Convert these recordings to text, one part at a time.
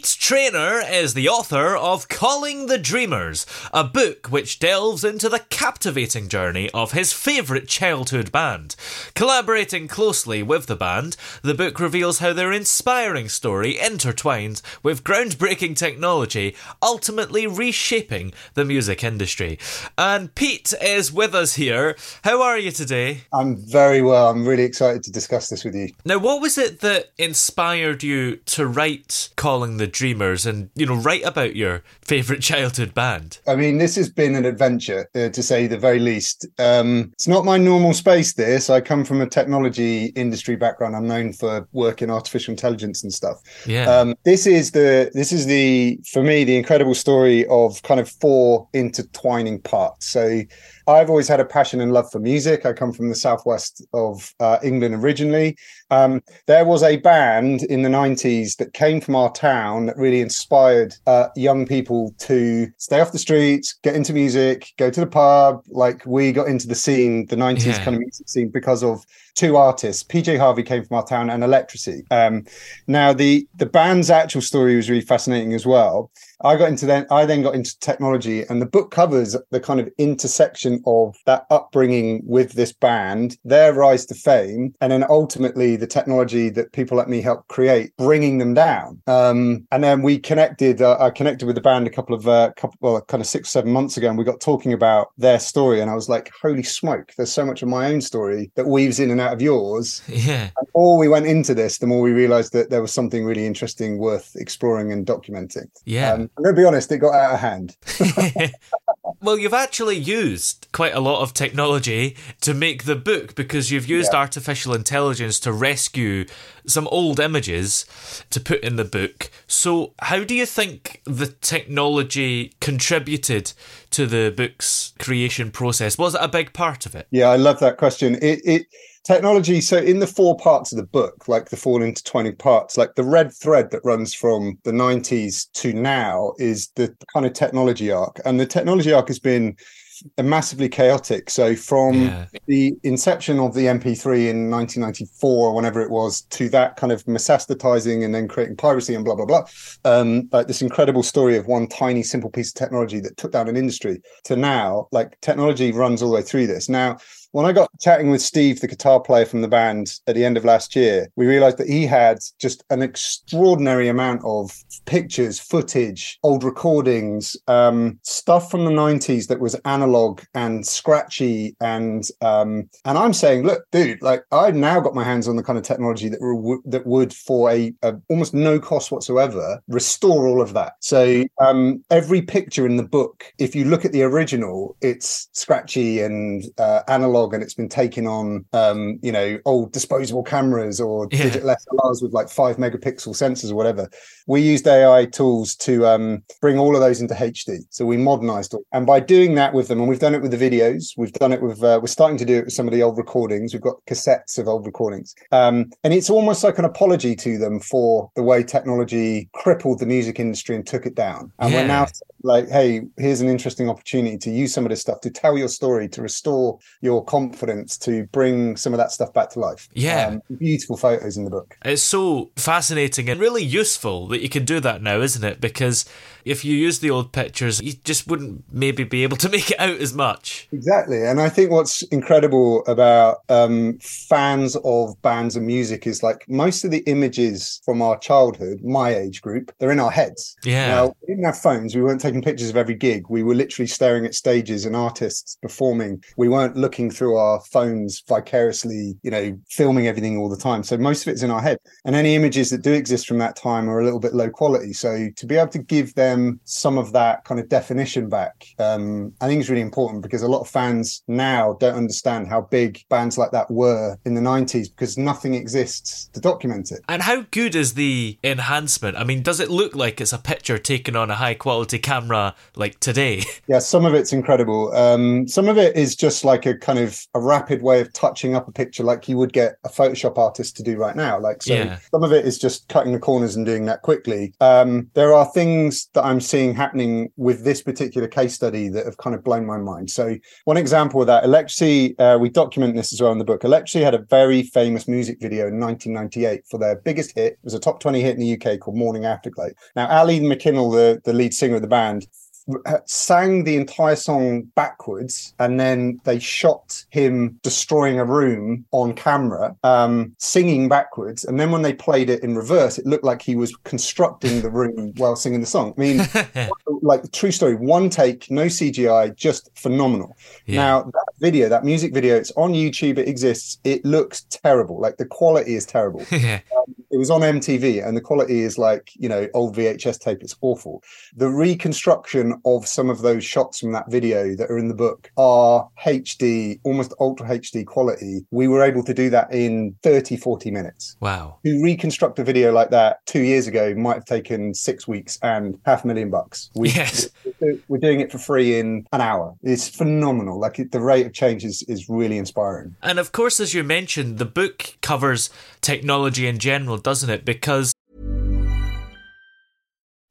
Pete Trainor is the author of Calling the Dreamers, a book which delves into the captivating journey of his favourite childhood band. Collaborating closely with the band, the book reveals how their inspiring story intertwines with groundbreaking technology, ultimately reshaping the music industry. And Pete is with us here. How are you today? I'm very well. I'm really excited to discuss this with you. Now, what was it that inspired you to write Calling the Dreamers and, you know, write about your favourite childhood band? I mean, this has been an adventure, uh, to say the very least. Um, it's not my normal space, this. I come from a technology industry background. I'm known for work in artificial intelligence and stuff. Yeah. Um, this is the this is the for me the incredible story of kind of four intertwining parts. So I've always had a passion and love for music. I come from the southwest of uh, England originally. Um, there was a band in the 90s that came from our town that really inspired uh, young people to stay off the streets, get into music, go to the pub. Like we got into the scene, the 90s Yeah. kind of music scene, because of two artists. PJ Harvey came from our town and Electrasy. Um, now, the, the band's actual story was really fascinating as well. I got into then I then got into technology and the book covers the kind of intersection of that upbringing with this band, their rise to fame, and then ultimately the technology that people like me helped create, bringing them down. Um, and then we connected. Uh, I connected with the band a couple of uh, couple, well, kind of six seven months ago, and we got talking about their story. And I was like, "Holy smoke! There's so much of my own story that weaves in and out of yours." Yeah. And the more we went into this, the more we realized that there was something really interesting worth exploring and documenting. Yeah. Um, I'm to be honest, it got out of hand. well, you've actually used quite a lot of technology to make the book because you've used Yeah. artificial intelligence to rescue some old images to put in the book. So, how do you think the technology contributed to the book's creation process? Was it a big part of it? Yeah, I love that question. It, it technology. So in the four parts of the book, like the four intertwining parts, like the red thread that runs from the '90s to now is the kind of technology arc, and the technology arc has been massively chaotic. So from Yeah. the inception of the MP3 in 1994 or whenever it was to that kind of metastatizing and then creating piracy and blah blah blah, um, like this incredible story of one tiny simple piece of technology that took down an industry to now, like technology runs all the way through this. Now, when I got chatting with Steve, the guitar player from the band, at the end of last year, we realized that he had just an extraordinary amount of pictures, footage, old recordings, um, stuff from the 90s that was analog and scratchy. And um, and I'm saying, look, dude, like I've now got my hands on the kind of technology that, re- that would, for a, a almost no cost whatsoever, restore all of that. So um, every picture in the book, if you look at the original, it's scratchy and uh, analog, and it's been taken on, um, you know, old disposable cameras or Yeah. digital SLRs with like five megapixel sensors or whatever. We used AI tools to um, bring all of those into HD. So we modernized it, and by doing that with them, and we've done it with the videos, we've done it with, uh, we're starting to do it with some of the old recordings. We've got cassettes of old recordings, um, and it's almost like an apology to them for the way technology crippled the music industry and took it down. And Yeah. we're now like, hey, here's an interesting opportunity to use some of this stuff to tell your story, to restore your confidence, to bring some of that stuff back to life. Yeah. Um, beautiful photos in the book. It's so fascinating and really useful that you can do that now, isn't it? Because if you use the old pictures, you just wouldn't maybe be able to make it out as much. Exactly. And I think what's incredible about um, fans of bands and music is like most of the images from our childhood, my age group, they're in our heads. Yeah. Now, we didn't have phones. We weren't taking pictures of every gig. We were literally staring at stages and artists performing. We weren't looking through our phones vicariously, you know, filming everything all the time. So most of it's in our head. And any images that do exist from that time are a little bit low quality. So to be able to give them some of that kind of definition back, um, I think is really important because a lot of fans now don't understand how big bands like that were in the 90s because nothing exists to document it. And how good is the enhancement? I mean, does it look like it's a picture taken on a high quality camera like today? Yeah, some of it's incredible. Um, some of it is just like a kind of a rapid way of touching up a picture, like you would get a Photoshop artist to do right now. Like, so Yeah. some of it is just cutting the corners and doing that quickly. Um, there are things that I'm seeing happening with this particular case study that have kind of blown my mind. So, one example of that, Electrasy, uh, we document this as well in the book. Electrasy had a very famous music video in 1998 for their biggest hit. It was a top 20 hit in the UK called Morning Afterglow. Now, Ali McKinnell, the, the lead singer of the band, sang the entire song backwards and then they shot him destroying a room on camera um singing backwards and then when they played it in reverse it looked like he was constructing the room while singing the song i mean like true story one take no cgi just phenomenal Yeah. now that video that music video it's on youtube it exists it looks terrible like the quality is terrible yeah. it was on MTV and the quality is like, you know, old VHS tape. It's awful. The reconstruction of some of those shots from that video that are in the book are HD, almost ultra HD quality. We were able to do that in 30, 40 minutes. Wow. To reconstruct a video like that two years ago might have taken six weeks and half a million bucks. We, Yes. we're, we're doing it for free in an hour. It's phenomenal. Like it, the rate of change is, is really inspiring. And of course, as you mentioned, the book covers technology in general, doesn't it? Because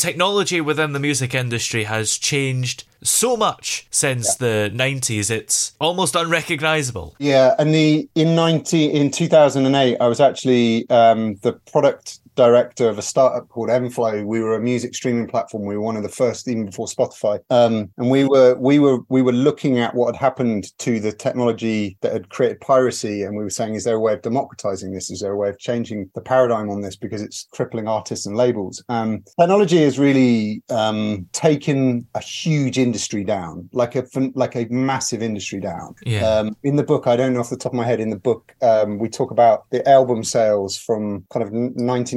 Technology within the music industry has changed so much since the 90s, it's almost unrecognizable. Yeah, and the in ninety in two thousand and eight, I was actually um, the product director of a startup called Mflow. We were a music streaming platform. We were one of the first, even before Spotify. Um, and we were we were we were looking at what had happened to the technology that had created piracy, and we were saying, is there a way of democratizing this? Is there a way of changing the paradigm on this because it's crippling artists and labels? Um, technology has really um, taken a huge industry down, like a like a massive industry down. Yeah. Um, in the book, I don't know off the top of my head. In the book, um, we talk about the album sales from kind of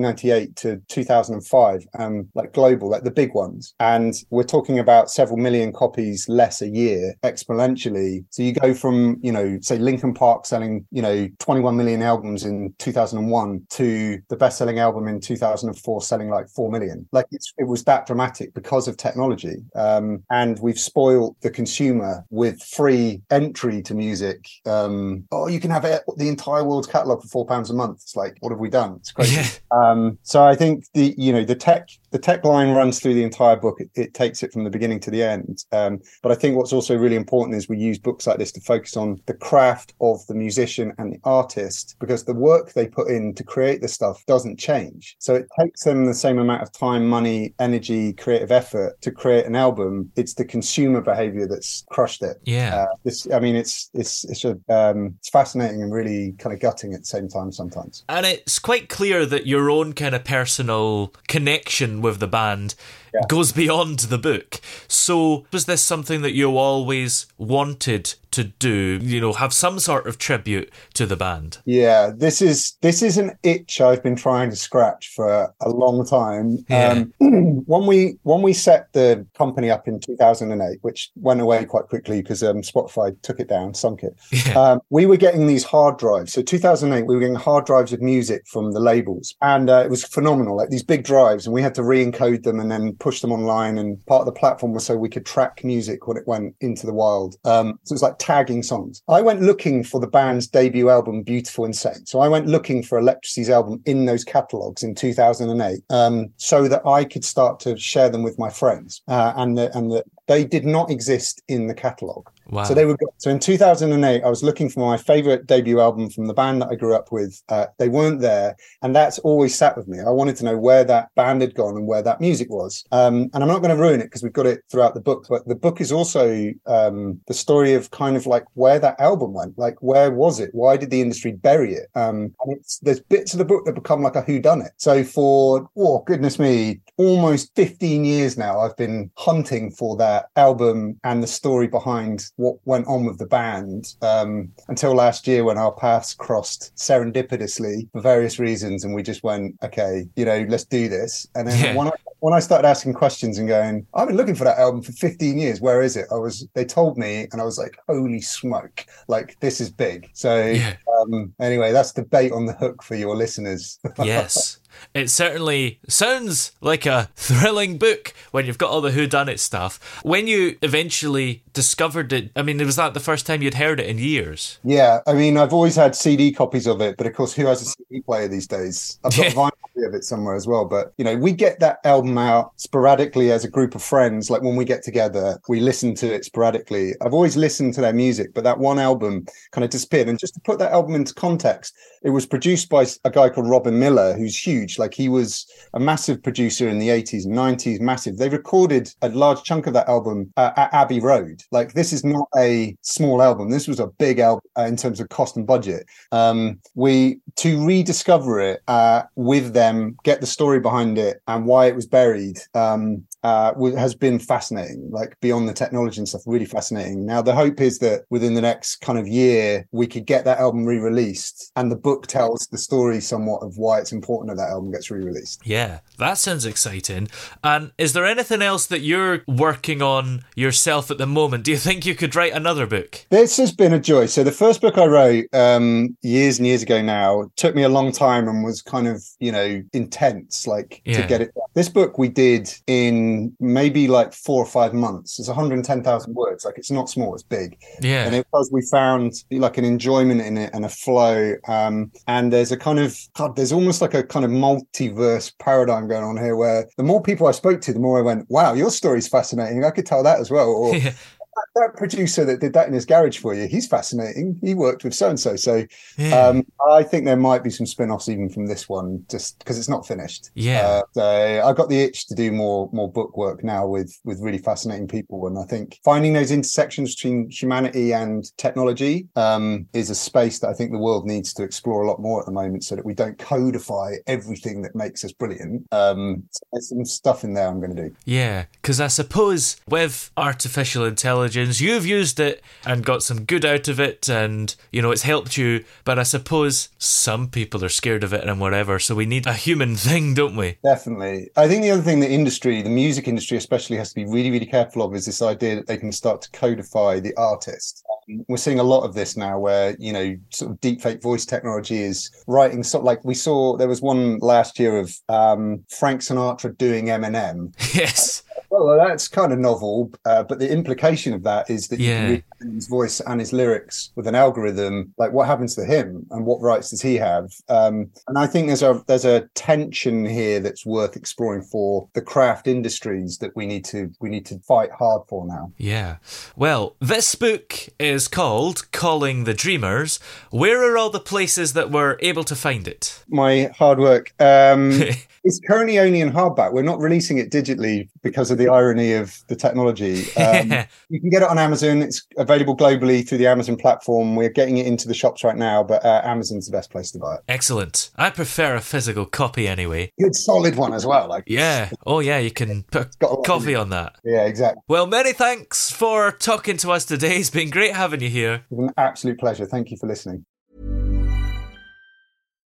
1998 to 2005, um, like global, like the big ones, and we're talking about several million copies less a year exponentially. So you go from you know say Linkin Park selling you know 21 million albums in 2001 to the best-selling album in 2004 selling like four million. Like it was that dramatic because of technology, um, and we've spoiled the consumer with free entry to music. Um, oh, you can have it, the entire world's catalog for four pounds a month. It's like, what have we done? It's crazy. Yeah. Um, Um, so I think the you know the tech the tech line runs through the entire book. It, it takes it from the beginning to the end. Um, but I think what's also really important is we use books like this to focus on the craft of the musician and the artist because the work they put in to create the stuff doesn't change. So it takes them the same amount of time, money, energy, creative effort to create an album. It's the consumer behavior that's crushed it. Yeah. Uh, this, I mean, it's it's it's a um, it's fascinating and really kind of gutting at the same time sometimes. And it's quite clear that your own kind of personal connection with the band Yeah. goes beyond the book. So, was this something that you always wanted to do? You know, have some sort of tribute to the band? Yeah, this is this is an itch I've been trying to scratch for a long time. Yeah. Um, when we when we set the company up in 2008, which went away quite quickly because um, Spotify took it down, sunk it. Yeah. Um, we were getting these hard drives. So 2008, we were getting hard drives of music from the labels, and uh, it was phenomenal. Like these big drives, and we had to re-encode them and then push them online. And part of the platform was so we could track music when it went into the wild. Um, so it was like tagging songs. I went looking for the band's debut album, Beautiful Insane. So I went looking for Electrasy's album in those catalogs in 2008, um, so that I could start to share them with my friends, uh, and the, and that they did not exist in the catalog. Wow. So they were so in 2008. I was looking for my favorite debut album from the band that I grew up with. Uh, they weren't there, and that's always sat with me. I wanted to know where that band had gone and where that music was. Um, and I'm not going to ruin it because we've got it throughout the book. But the book is also um, the story of kind of like where that album went. Like where was it? Why did the industry bury it? Um, and there's bits of the book that become like a who done it. So for oh goodness me, almost 15 years now, I've been hunting for that album and the story behind what went on with the band um, until last year when our paths crossed serendipitously for various reasons, and we just went, okay, you know, let's do this. And then Yeah. when I when I started asking questions and going, I've been looking for that album for 15 years. Where is it? I was, they told me, and I was like, holy smoke, like this is big. So, Yeah. um, anyway, that's the bait on the hook for your listeners. yes. It certainly sounds like a thrilling book when you've got all the whodunit stuff. When you eventually discovered it, I mean, was that the first time you'd heard it in years? Yeah, I mean, I've always had CD copies of it, but of course, who has a CD player these days? I've got a vinyl copy of it somewhere as well. But you know, we get that album out sporadically as a group of friends. Like when we get together, we listen to it sporadically. I've always listened to their music, but that one album kind of disappeared. And just to put that album into context, it was produced by a guy called Robin Millar, who's huge. Like he was a massive producer in the 80s and 90s, massive. They recorded a large chunk of that album uh, at Abbey Road. Like this is not a small album. This was a big album uh, in terms of cost and budget. Um, we to rediscover it uh, with them, get the story behind it and why it was buried. Um, uh, has been fascinating, like beyond the technology and stuff, really fascinating. Now, the hope is that within the next kind of year, we could get that album re released, and the book tells the story somewhat of why it's important that that album gets re released. Yeah, that sounds exciting. And is there anything else that you're working on yourself at the moment? Do you think you could write another book? This has been a joy. So the first book I wrote um, years and years ago now took me a long time and was kind of you know intense, like Yeah. to get it. This book we did in maybe like four or five months. It's 110,000 words. Like it's not small. It's big. Yeah. And it was we found like an enjoyment in it and a flow. Um, and there's a kind of God, there's almost like a kind of multiverse paradigm going on here where the more people I spoke to, the more I went, wow, your story's fascinating. I could tell that as well. Or Yeah. That producer that did that in his garage for you, he's fascinating. He worked with so and so. So um, I think there might be some spin offs even from this one, just because it's not finished. Yeah. Uh, so I've got the itch to do more more book work now with with really fascinating people, and I think finding those intersections between humanity and technology um, is a space that I think the world needs to explore a lot more at the moment, so that we don't codify everything that makes us brilliant. Um, so there's some stuff in there I'm going to do. Yeah, because I suppose with artificial intelligence, you've used it and got some good out of it, and you know it's helped you. But I suppose some people are scared of it and whatever. So we need a human thing, don't we? Definitely. I think the other thing the industry, the music industry especially, has to be really, really careful of is this idea that they can start to codify the artist. Um, We're seeing a lot of this now where, you know, sort of deepfake voice technology is writing sort of like we saw there was one last year of um, Frank Sinatra doing Eminem. Yes. Well, that's kind of novel, uh, but the implication of that is that you can read his voice and his lyrics with an algorithm. Like, what happens to him, and what rights does he have? Um, and I think there's a there's a tension here that's worth exploring for the craft industries that we need to we need to fight hard for now. Yeah. Well, this book is called Calling the Dreamers. Where are all the places that we're able to find it? My hard work. Um, it's currently only in hardback. We're not releasing it digitally because of the irony of the technology. Um, you can get it on Amazon. It's available globally through the Amazon platform. We're getting it into the shops right now, but uh, Amazon's the best place to buy it. Excellent. I prefer a physical copy anyway. Good, solid one as well. Like, Yeah. Oh, yeah, you can put coffee on that. yeah, exactly. Well, many thanks for talking to us today. It's been great having you here. It's an absolute pleasure. Thank you for listening.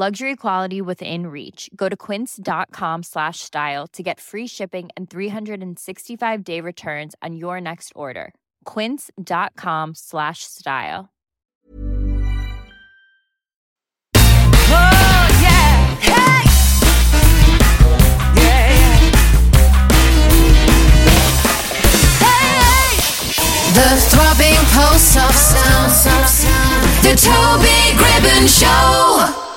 Luxury quality within reach. Go to quince.com slash style to get free shipping and 365 day returns on your next order. Quince.com slash style. Oh, yeah. Hey! Yeah, yeah. The throbbing pulse of sound. The Toby Gribbon Show.